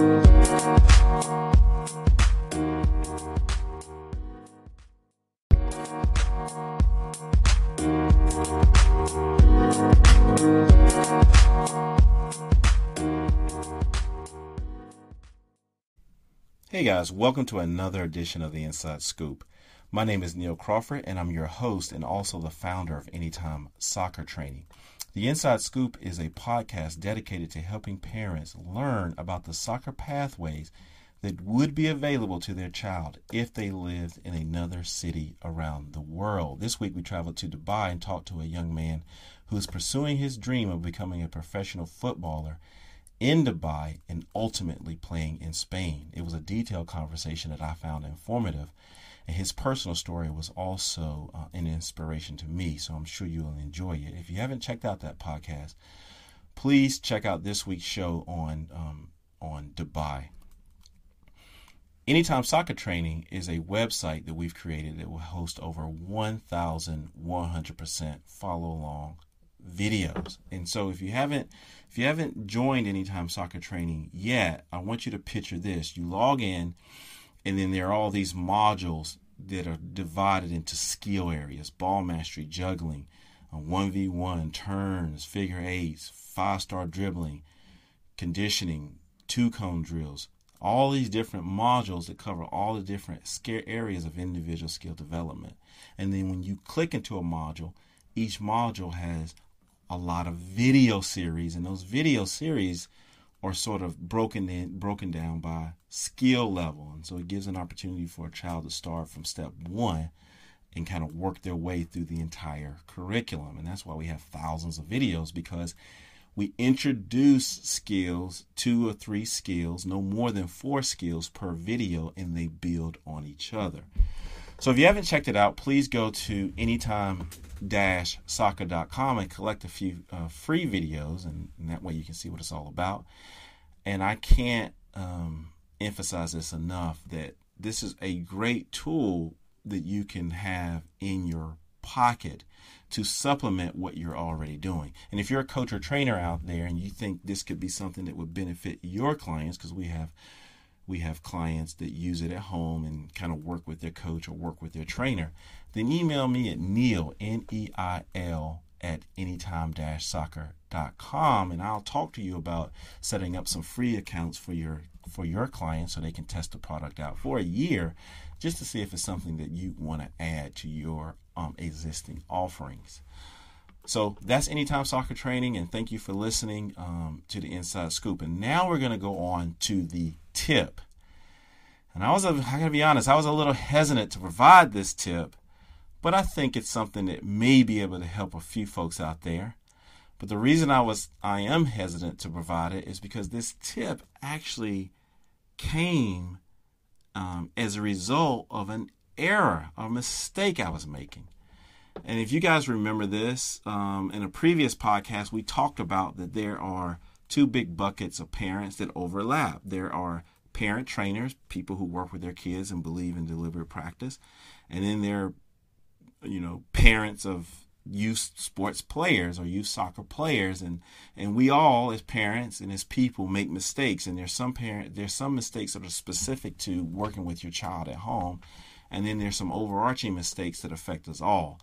Hey guys, welcome to another edition of the Inside Scoop. My name is Neil Crawford, and I'm your host and also the founder of Anytime Soccer Training. The Inside Scoop is a podcast dedicated to helping parents learn about the soccer pathways that would be available to their child if they lived in another city around the world. This week we traveled to Dubai and talked to a young man who is pursuing his dream of becoming a professional footballer in Dubai and ultimately playing in Spain. It was a detailed conversation that I found informative, and his personal story was also uh, an inspiration to me, so I'm sure you'll enjoy it. If you haven't checked out that podcast, please check out this week's show on um, on Dubai. Anytime Soccer Training is a website that we've created that will host over 1,100% follow along videos. And so if you haven't if you haven't joined Anytime Soccer Training yet, I want you to picture this. You log in and then there are all these modules that are divided into skill areas, ball mastery, juggling, 1v1, uh, turns, figure eights, five-star dribbling, conditioning, two cone drills, all these different modules that cover all the different skill areas of individual skill development. And then when you click into a module, each module has a lot of video series, and those video series are sort of broken in, broken down by skill level, and so it gives an opportunity for a child to start from step one and kind of work their way through the entire curriculum, and that's why we have thousands of videos because we introduce skills, two or three skills, no more than four skills per video, and they build on each other. So if you haven't checked it out, please go to anytime-soccer.com and collect a few uh, free videos, and, and, that way you can see what it's all about. And I can't um, emphasize this enough that this is a great tool that you can have in your pocket to supplement what you're already doing. And if you're a coach or trainer out there and you think this could be something that would benefit your clients, because we have we have clients that use it at home and kind of work with their coach or work with their trainer, then email me at Neil, N E I L, at anytime soccer.com and I'll talk to you about setting up some free accounts for your for your clients so they can test the product out for a year just to see if it's something that you want to add to your um, existing offerings. So that's Anytime Soccer Training, and thank you for listening um, to the Inside Scoop. And now we're going to go on to the tip. And I was, I gotta be honest, I was a little hesitant to provide this tip, but I think it's something that may be able to help a few folks out there. But the reason I was, I am hesitant to provide it is because this tip actually came um, as a result of an error, a mistake I was making. And if you guys remember this, um, in a previous podcast, we talked about that there are two big buckets of parents that overlap. There are parent trainers, people who work with their kids and believe in deliberate practice, and then there are, you know, parents of youth sports players or youth soccer players. And and we all as parents and as people make mistakes. And there's some parent there's some mistakes that are specific to working with your child at home and then there's some overarching mistakes that affect us all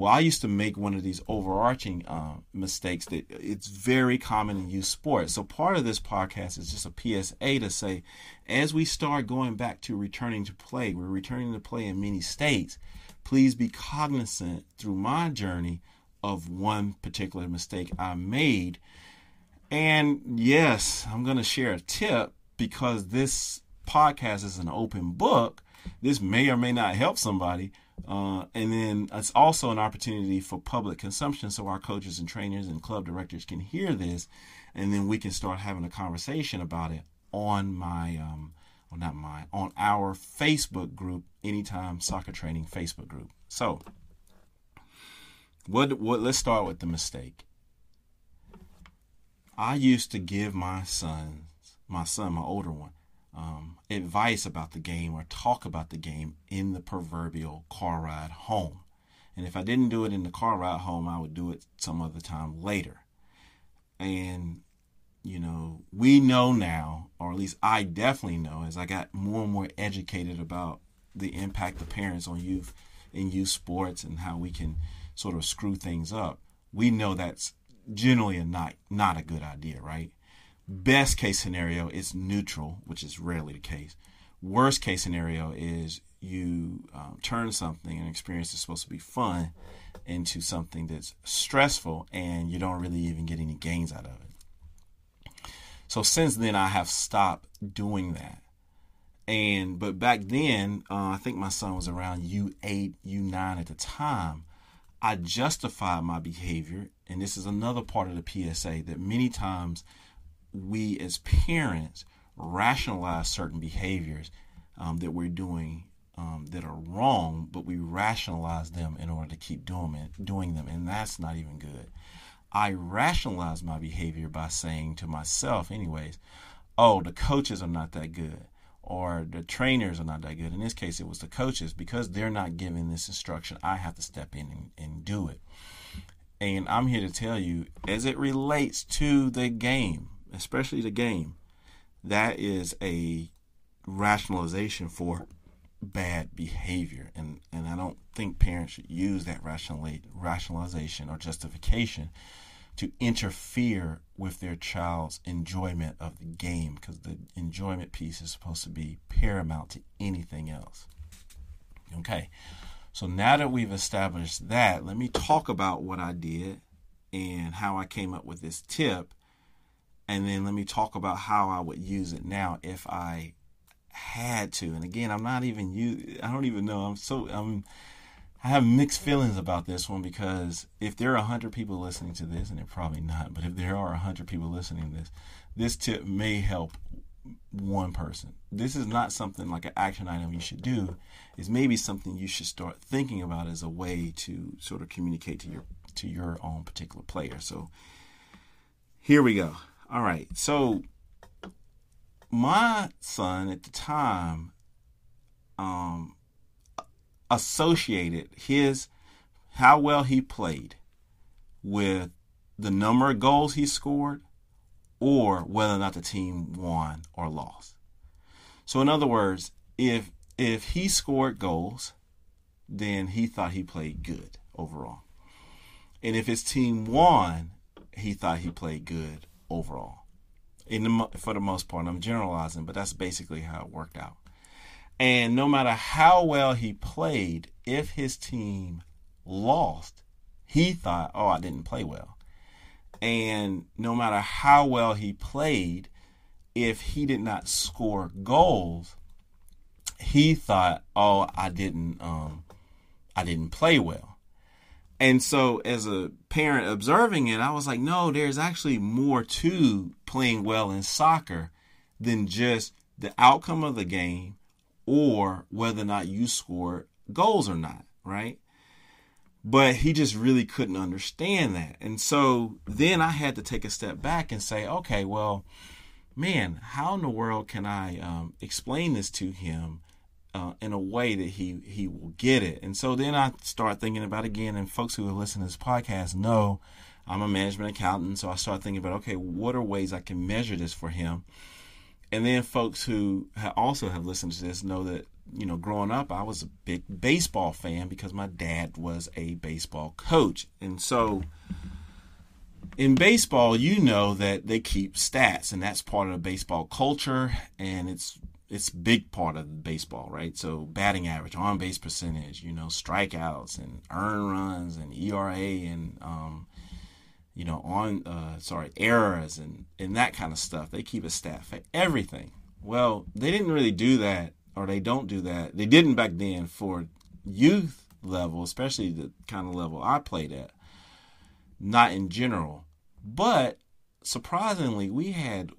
well, I used to make one of these overarching uh, mistakes that it's very common in youth sports. So part of this podcast is just a PSA to say, as we start going back to returning to play, we're returning to play in many states. Please be cognizant through my journey of one particular mistake I made. And yes, I'm going to share a tip because this podcast is an open book. This may or may not help somebody, uh, and then it's also an opportunity for public consumption so our coaches and trainers and club directors can hear this and then we can start having a conversation about it on my um, well not mine on our facebook group anytime soccer training facebook group. So what what let's start with the mistake. I used to give my sons my son my older one um, advice about the game or talk about the game in the proverbial car ride home. And if I didn't do it in the car ride home, I would do it some other time later. And you know, we know now, or at least I definitely know, as I got more and more educated about the impact of parents on youth in youth sports and how we can sort of screw things up. We know that's generally a not not a good idea, right? Best case scenario is neutral, which is rarely the case. Worst case scenario is you um, turn something, an experience that's supposed to be fun, into something that's stressful, and you don't really even get any gains out of it. So since then, I have stopped doing that. And but back then, uh, I think my son was around U8, U9 at the time. I justified my behavior, and this is another part of the PSA that many times we as parents rationalize certain behaviors um, that we're doing um, that are wrong, but we rationalize them in order to keep doing it, doing them, and that's not even good. I rationalize my behavior by saying to myself, anyways, "Oh, the coaches are not that good." Or the trainers are not that good. In this case, it was the coaches because they're not giving this instruction. I have to step in and, and do it. And I'm here to tell you, as it relates to the game, especially the game, that is a rationalization for bad behavior. And, and I don't think parents should use that rationalization or justification to interfere with their child's enjoyment of the game because the enjoyment piece is supposed to be paramount to anything else. Okay, so now that we've established that, let me talk about what I did and how I came up with this tip. And then let me talk about how I would use it now if I had to. And again, I'm not even you. I don't even know. I'm so I'm. I have mixed feelings about this one because if there are hundred people listening to this, and they're probably not, but if there are hundred people listening to this, this tip may help one person. This is not something like an action item you should do. It's maybe something you should start thinking about as a way to sort of communicate to your to your own particular player. So here we go. All right. So my son at the time um, associated his how well he played with the number of goals he scored or whether or not the team won or lost. So in other words, if if he scored goals, then he thought he played good overall. And if his team won, he thought he played good overall in the, for the most part. I'm generalizing, but that's basically how it worked out. And no matter how well he played, if his team lost, he thought, oh, I didn't play well. And no matter how well he played, if he did not score goals, he thought, oh, I didn't, um, I didn't play well. And so, as a parent observing it, I was like, no, there's actually more to playing well in soccer than just the outcome of the game or whether or not you scored goals or not, right? But he just really couldn't understand that. And so then I had to take a step back and say, okay, well, man, how in the world can I um, explain this to him uh, in a way that he he will get it. And so then I start thinking about again, and folks who are listening to this podcast know I'm a management accountant, so I start thinking about okay, what are ways I can measure this for him? And then folks who also have listened to this know that you know growing up I was a big baseball fan because my dad was a baseball coach, and so. In baseball, you know that they keep stats, and that's part of the baseball culture, and it's it's big part of baseball, right? So batting average, on base percentage, you know, strikeouts and earned runs and ERA and um, you know, on uh, sorry, errors and and that kind of stuff. They keep a stat for everything. Well, they didn't really do that, or they don't do that. They didn't back then for youth level, especially the kind of level I played at. Not in general, but surprisingly, we had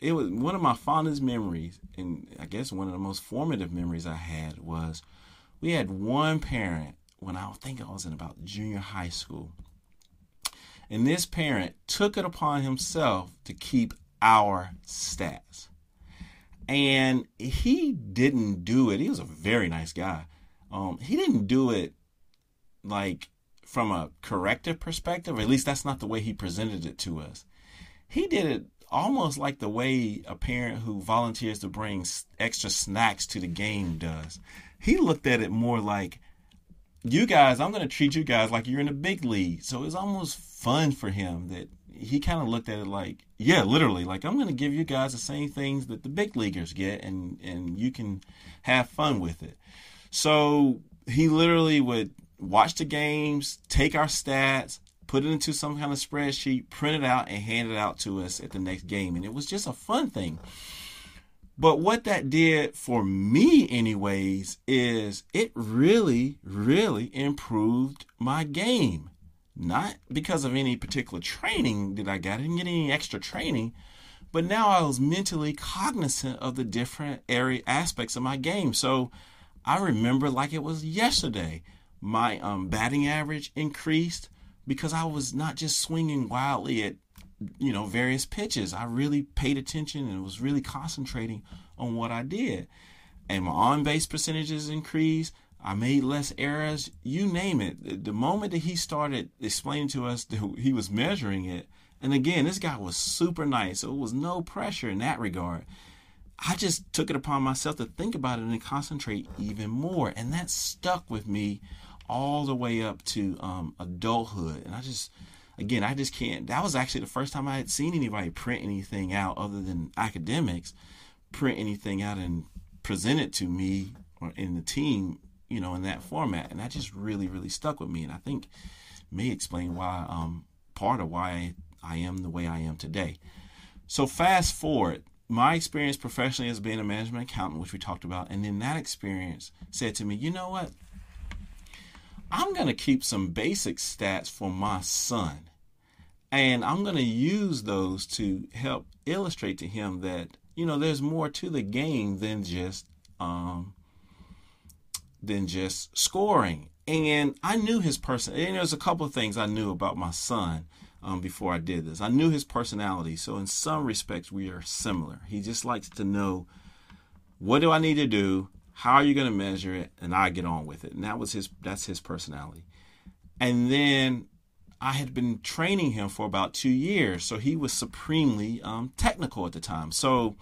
it was one of my fondest memories, and I guess one of the most formative memories I had was we had one parent when I think I was in about junior high school. And this parent took it upon himself to keep our stats. And he didn't do it. He was a very nice guy. Um, he didn't do it like from a corrective perspective, at least that's not the way he presented it to us. He did it almost like the way a parent who volunteers to bring extra snacks to the game does. He looked at it more like, you guys, I'm going to treat you guys like you're in the big league. So it's almost fun for him that he kind of looked at it like, yeah, literally, like I'm going to give you guys the same things that the big leaguers get, and and you can have fun with it. So he literally would watch the games, take our stats, put it into some kind of spreadsheet, print it out, and hand it out to us at the next game, and it was just a fun thing. But what that did for me, anyways, is it really, really improved my game. Not because of any particular training that I got, I didn't get any extra training, but now I was mentally cognizant of the different area aspects of my game. So I remember like it was yesterday. My um, batting average increased because I was not just swinging wildly at you know various pitches. I really paid attention and was really concentrating on what I did. And my on base percentages increased. I made less errors. You name it. The moment that he started explaining to us that he was measuring it, and again, this guy was super nice, so it was no pressure in that regard. I just took it upon myself to think about it and concentrate even more, and that stuck with me all the way up to um, adulthood. And I just again, I just can't. That was actually the first time I had seen anybody print anything out other than academics, print anything out and present it to me or in the team, you know, in that format. And that just really, really stuck with me. And I think may explain why, um, part of why I am the way I am today. So fast forward, my experience professionally as being a management accountant, which we talked about, and then that experience said to me, you know what? I'm going to keep some basic stats for my son. And I'm going to use those to help illustrate to him that, you know, there's more to the game than just um, than just scoring. And I knew his person. And there's a couple of things I knew about my son um, before I did this. I knew his personality. So in some respects, we are similar. He just likes to know what do I need to do, how are you going to measure it, and I get on with it. And that was his. That's his personality. And then I had been training him for about two years, so he was supremely um, technical at the time. So,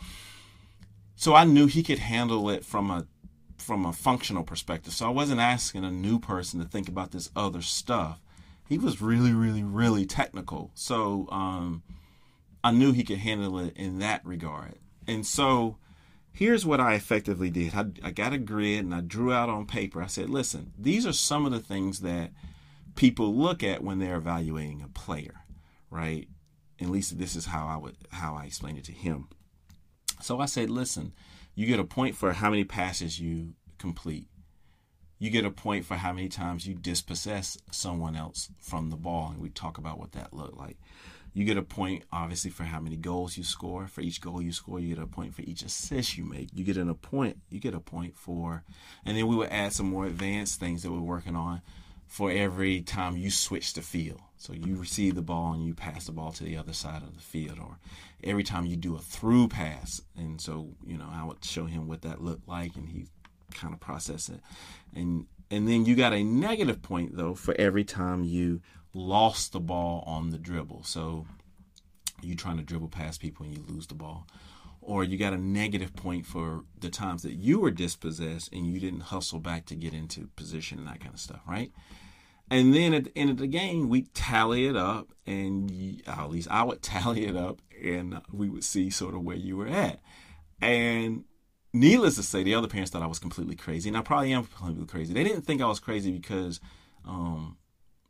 so I knew he could handle it from a from a functional perspective. So I wasn't asking a new person to think about this other stuff. He was really, really, really technical. So um, I knew he could handle it in that regard. And so here's what I effectively did. I, I got a grid and I drew out on paper. I said, listen, these are some of the things that people look at when they're evaluating a player, right? At least this is how I would how I explained it to him. So I said, listen, you get a point for how many passes you complete. You get a point for how many times you dispossess someone else from the ball, and we talk about what that looked like. You get a point, obviously, for how many goals you score. For each goal you score, you get a point for each assist you make. You get an, a point. You get a point for, and then we would add some more advanced things that we're working on for every time you switch the field. So you receive the ball and you pass the ball to the other side of the field, or every time you do a through pass. And so, you know, I would show him what that looked like and he kind of process it. And and then you got a negative point though for every time you lost the ball on the dribble. So you're trying to dribble past people and you lose the ball. Or you got a negative point for the times that you were dispossessed and you didn't hustle back to get into position and that kind of stuff, right? And then at the end of the game, we tally it up, and you, uh, at least I would tally it up, and we would see sort of where you were at. And needless to say, the other parents thought I was completely crazy, and I probably am completely crazy. They didn't think I was crazy because, um,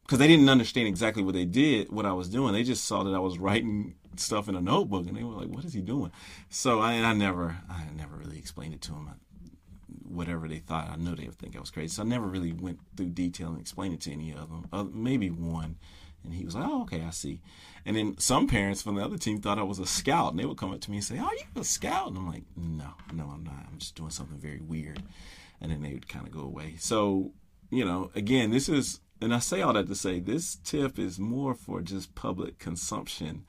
because they didn't understand exactly what they did, what I was doing. They just saw that I was writing stuff in a notebook, and they were like, "What is he doing?" So I, I never, I never really explained it to them whatever they thought. I know they would think I was crazy. So I never really went through detail and explained it to any of them. Uh, maybe one. And he was like, oh, okay, I see. And then some parents from the other team thought I was a scout. And they would come up to me and say, oh, you a scout? And I'm like, no, no, I'm not. I'm just doing something very weird. And then they would kind of go away. So, you know, again, this is, and I say all that to say this tip is more for just public consumption.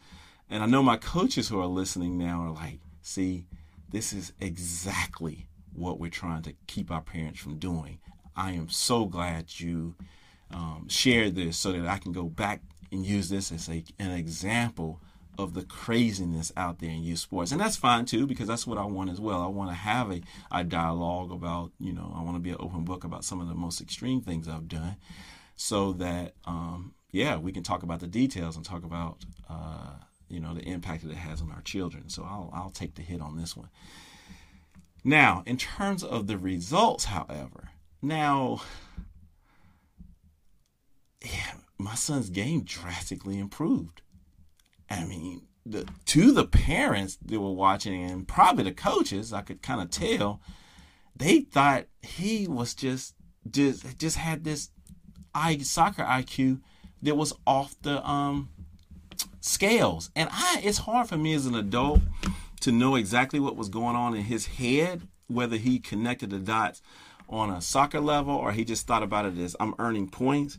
And I know my coaches who are listening now are like, see, this is exactly what we're trying to keep our parents from doing. I am so glad you um, shared this so that I can go back and use this as a, an example of the craziness out there in youth sports. And that's fine too, because that's what I want as well. I want to have a, a dialogue about, you know, I want to be an open book about some of the most extreme things I've done so that, um, yeah, we can talk about the details and talk about, uh, you know, the impact that it has on our children. So I'll, I'll take the hit on this one. Now, in terms of the results, however, now, my son's game drastically improved. I mean, the, to the parents that were watching and probably the coaches, I could kind of tell, they thought he was just just just had this i soccer IQ that was off the um scales. And I it's hard for me as an adult to know exactly what was going on in his head, whether he connected the dots on a soccer level or he just thought about it as I'm earning points.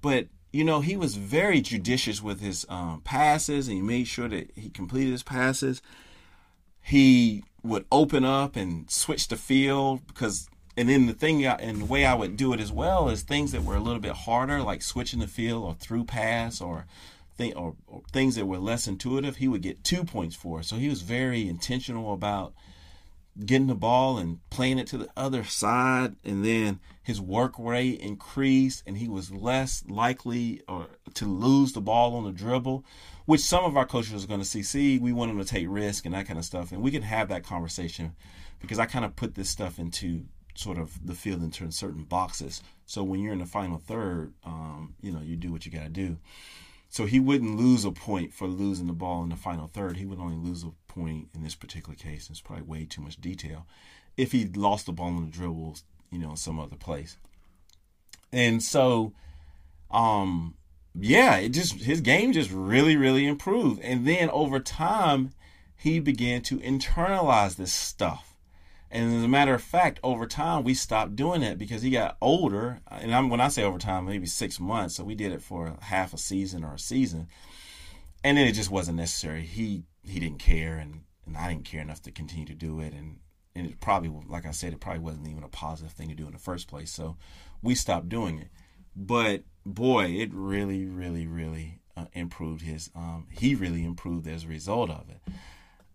But you know, he was very judicious with his um, passes and he made sure that he completed his passes. He would open up and switch the field because, and then the thing and the way I would do it as well is things that were a little bit harder, like switching the field or through pass or thing or, or things that were less intuitive. He would get two points for. So he was very intentional about getting the ball and playing it to the other side and then his work rate increased and he was less likely or to lose the ball on the dribble which some of our coaches are going to see. See we want him to take risk and that kind of stuff and we can have that conversation because i kind of put this stuff into sort of the field into certain boxes. So when you're in the final third um, you know you do what you got to do so he wouldn't lose a point for losing the ball in the final third. He would only lose a point in this particular case. It's probably way too much detail. If he lost the ball in the dribbles, you know, some other place. And so, um, yeah, it just his game just really, really improved. And then over time, he began to internalize this stuff. And as a matter of fact, over time we stopped doing it because he got older. And I'm, when I say over time, maybe six months. So we did it for half a season or a season, and then it just wasn't necessary. He he didn't care, and, and I didn't care enough to continue to do it. And and it probably, like I said, it probably wasn't even a positive thing to do in the first place. So we stopped doing it. But boy, it really, really, really uh, improved his. Um, he really improved as a result of it.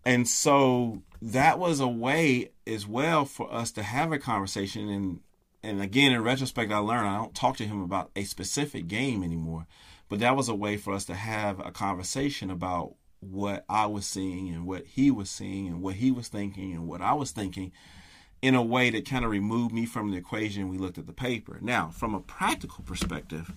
And so that was a way as well for us to have a conversation. And and again in retrospect I learned I don't talk to him about a specific game anymore but that was a way for us to have a conversation about what I was seeing and what he was seeing and what he was thinking and what I was thinking in a way that kind of removed me from the equation we looked at the paper. Now from a practical perspective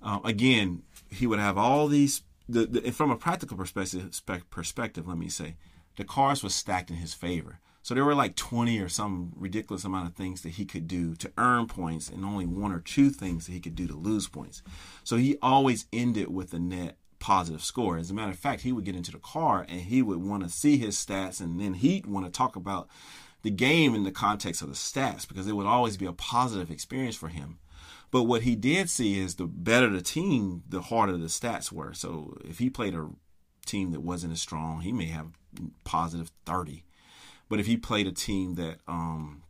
uh, again he would have all these the, the, from a practical perspective, perspective, let me say, the cards were stacked in his favor. So there were like 20 or some ridiculous amount of things that he could do to earn points and only one or two things that he could do to lose points. So he always ended with a net positive score. As a matter of fact, he would get into the car and he would want to see his stats and then he'd want to talk about the game in the context of the stats because it would always be a positive experience for him. But what he did see is the better the team, the harder the stats were. So if he played a team that wasn't as strong, he may have positive 30. But if he played a team that um,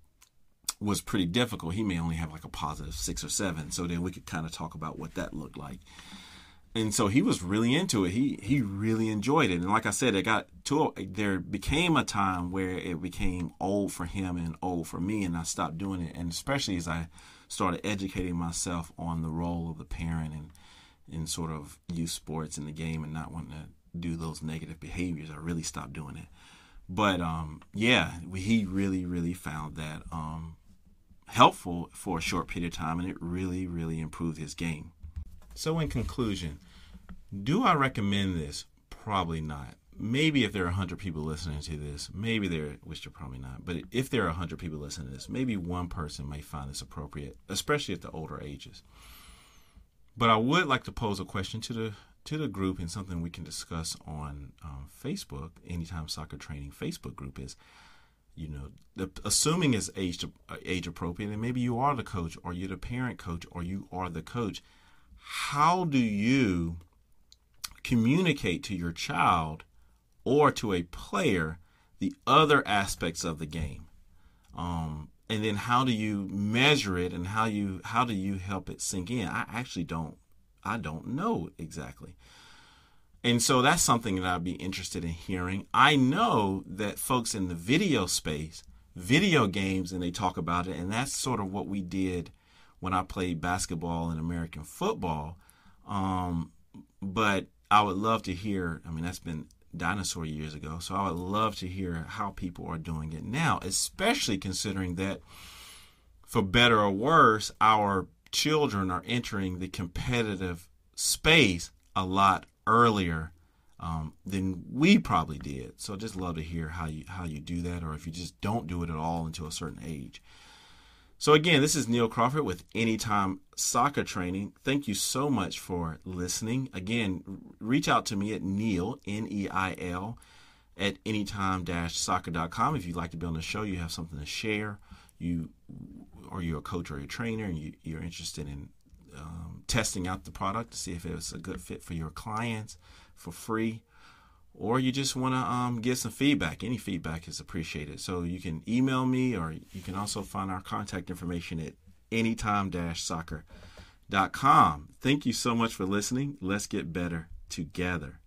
was pretty difficult, he may only have like a positive six or seven. So then we could kind of talk about what that looked like. And so he was really into it. He he really enjoyed it. And like I said, it got to a, there became a time where it became old for him and old for me, and I stopped doing it. And especially as I started educating myself on the role of the parent and in sort of youth sports in the game and not wanting to do those negative behaviors. I really stopped doing it. But um, yeah, he really, really found that um, helpful for a short period of time, and it really, really improved his game. So, in conclusion, do I recommend this? Probably not maybe if there are 100 people listening to this, maybe there, which they're probably not, but if there are 100 people listening to this, maybe one person may find this appropriate, especially at the older ages. But I would like to pose a question to the to the group and something we can discuss on um, Facebook. Anytime Soccer Training Facebook group is, you know, the, assuming it's age age appropriate, and maybe you are the coach, or you're the parent coach, or you are the coach. How do you communicate to your child or to a player the other aspects of the game. Um, and then how do you measure it and how you how do you help it sink in? I actually don't I don't know exactly. And so that's something that I'd be interested in hearing. I know that folks in the video space, video games, and they talk about it, and that's sort of what we did when I played basketball and American football. Um, but I would love to hear, I mean, that's been dinosaur years ago, so I would love to hear how people are doing it now, especially considering that, for better or worse, our children are entering the competitive space a lot earlier um, than we probably did. So I just love to hear how you how you do that, or if you just don't do it at all until a certain age. So again, this is Neil Crawford with Anytime Soccer Training. Thank you so much for listening. Again, reach out to me at Neil N E I L at anytime-soccer.com if you'd like to be on the show. You have something to share. You or you're a coach or a trainer, and you, you're interested in um, testing out the product to see if it's a good fit for your clients for free, or you just want to um, get some feedback. Any feedback is appreciated. So you can email me, or you can also find our contact information at anytime-soccer.com. Thank you so much for listening. Let's get better together.